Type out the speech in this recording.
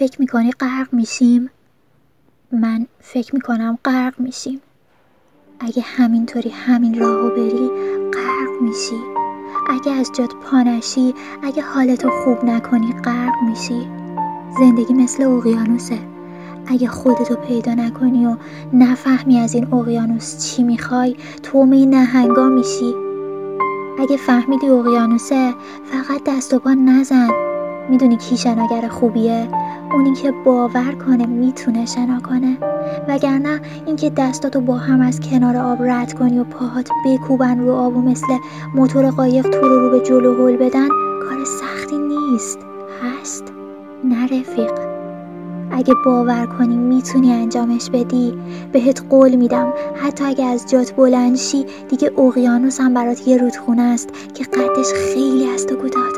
فکر می‌کنی غرق میشیم؟ من فکر می‌کنم غرق میشیم. اگه همینطوری همین راهو بری غرق میشی. اگه از جات پانشی اگه حالتو خوب نکنی غرق میشی. زندگی مثل اقیانوسه. اگه خودتو پیدا نکنی و نفهمی از این اقیانوس چی می‌خوای تومه نهنگا میشی. اگه فهمیدی اقیانوسه فقط دست و پا نزن. می‌دونی کی شناگر خوبیه؟ اونی که باور کنه می‌تونه شنا کنه. وگرنه اینکه دستاتو با هم از کنار آب رد کنی و پاهات بکوبن رو آب و مثل موتور قایق تو رو رو به جلو هل بدن کار سختی نیست. هست. نه رفیق. اگه باور کنی می‌تونی انجامش بدی بهت قول میدم. حتی اگه از جات بلند شی دیگه اقیانوس هم برات یه رودخونه است که قدش خیلی از تو کوتاهتر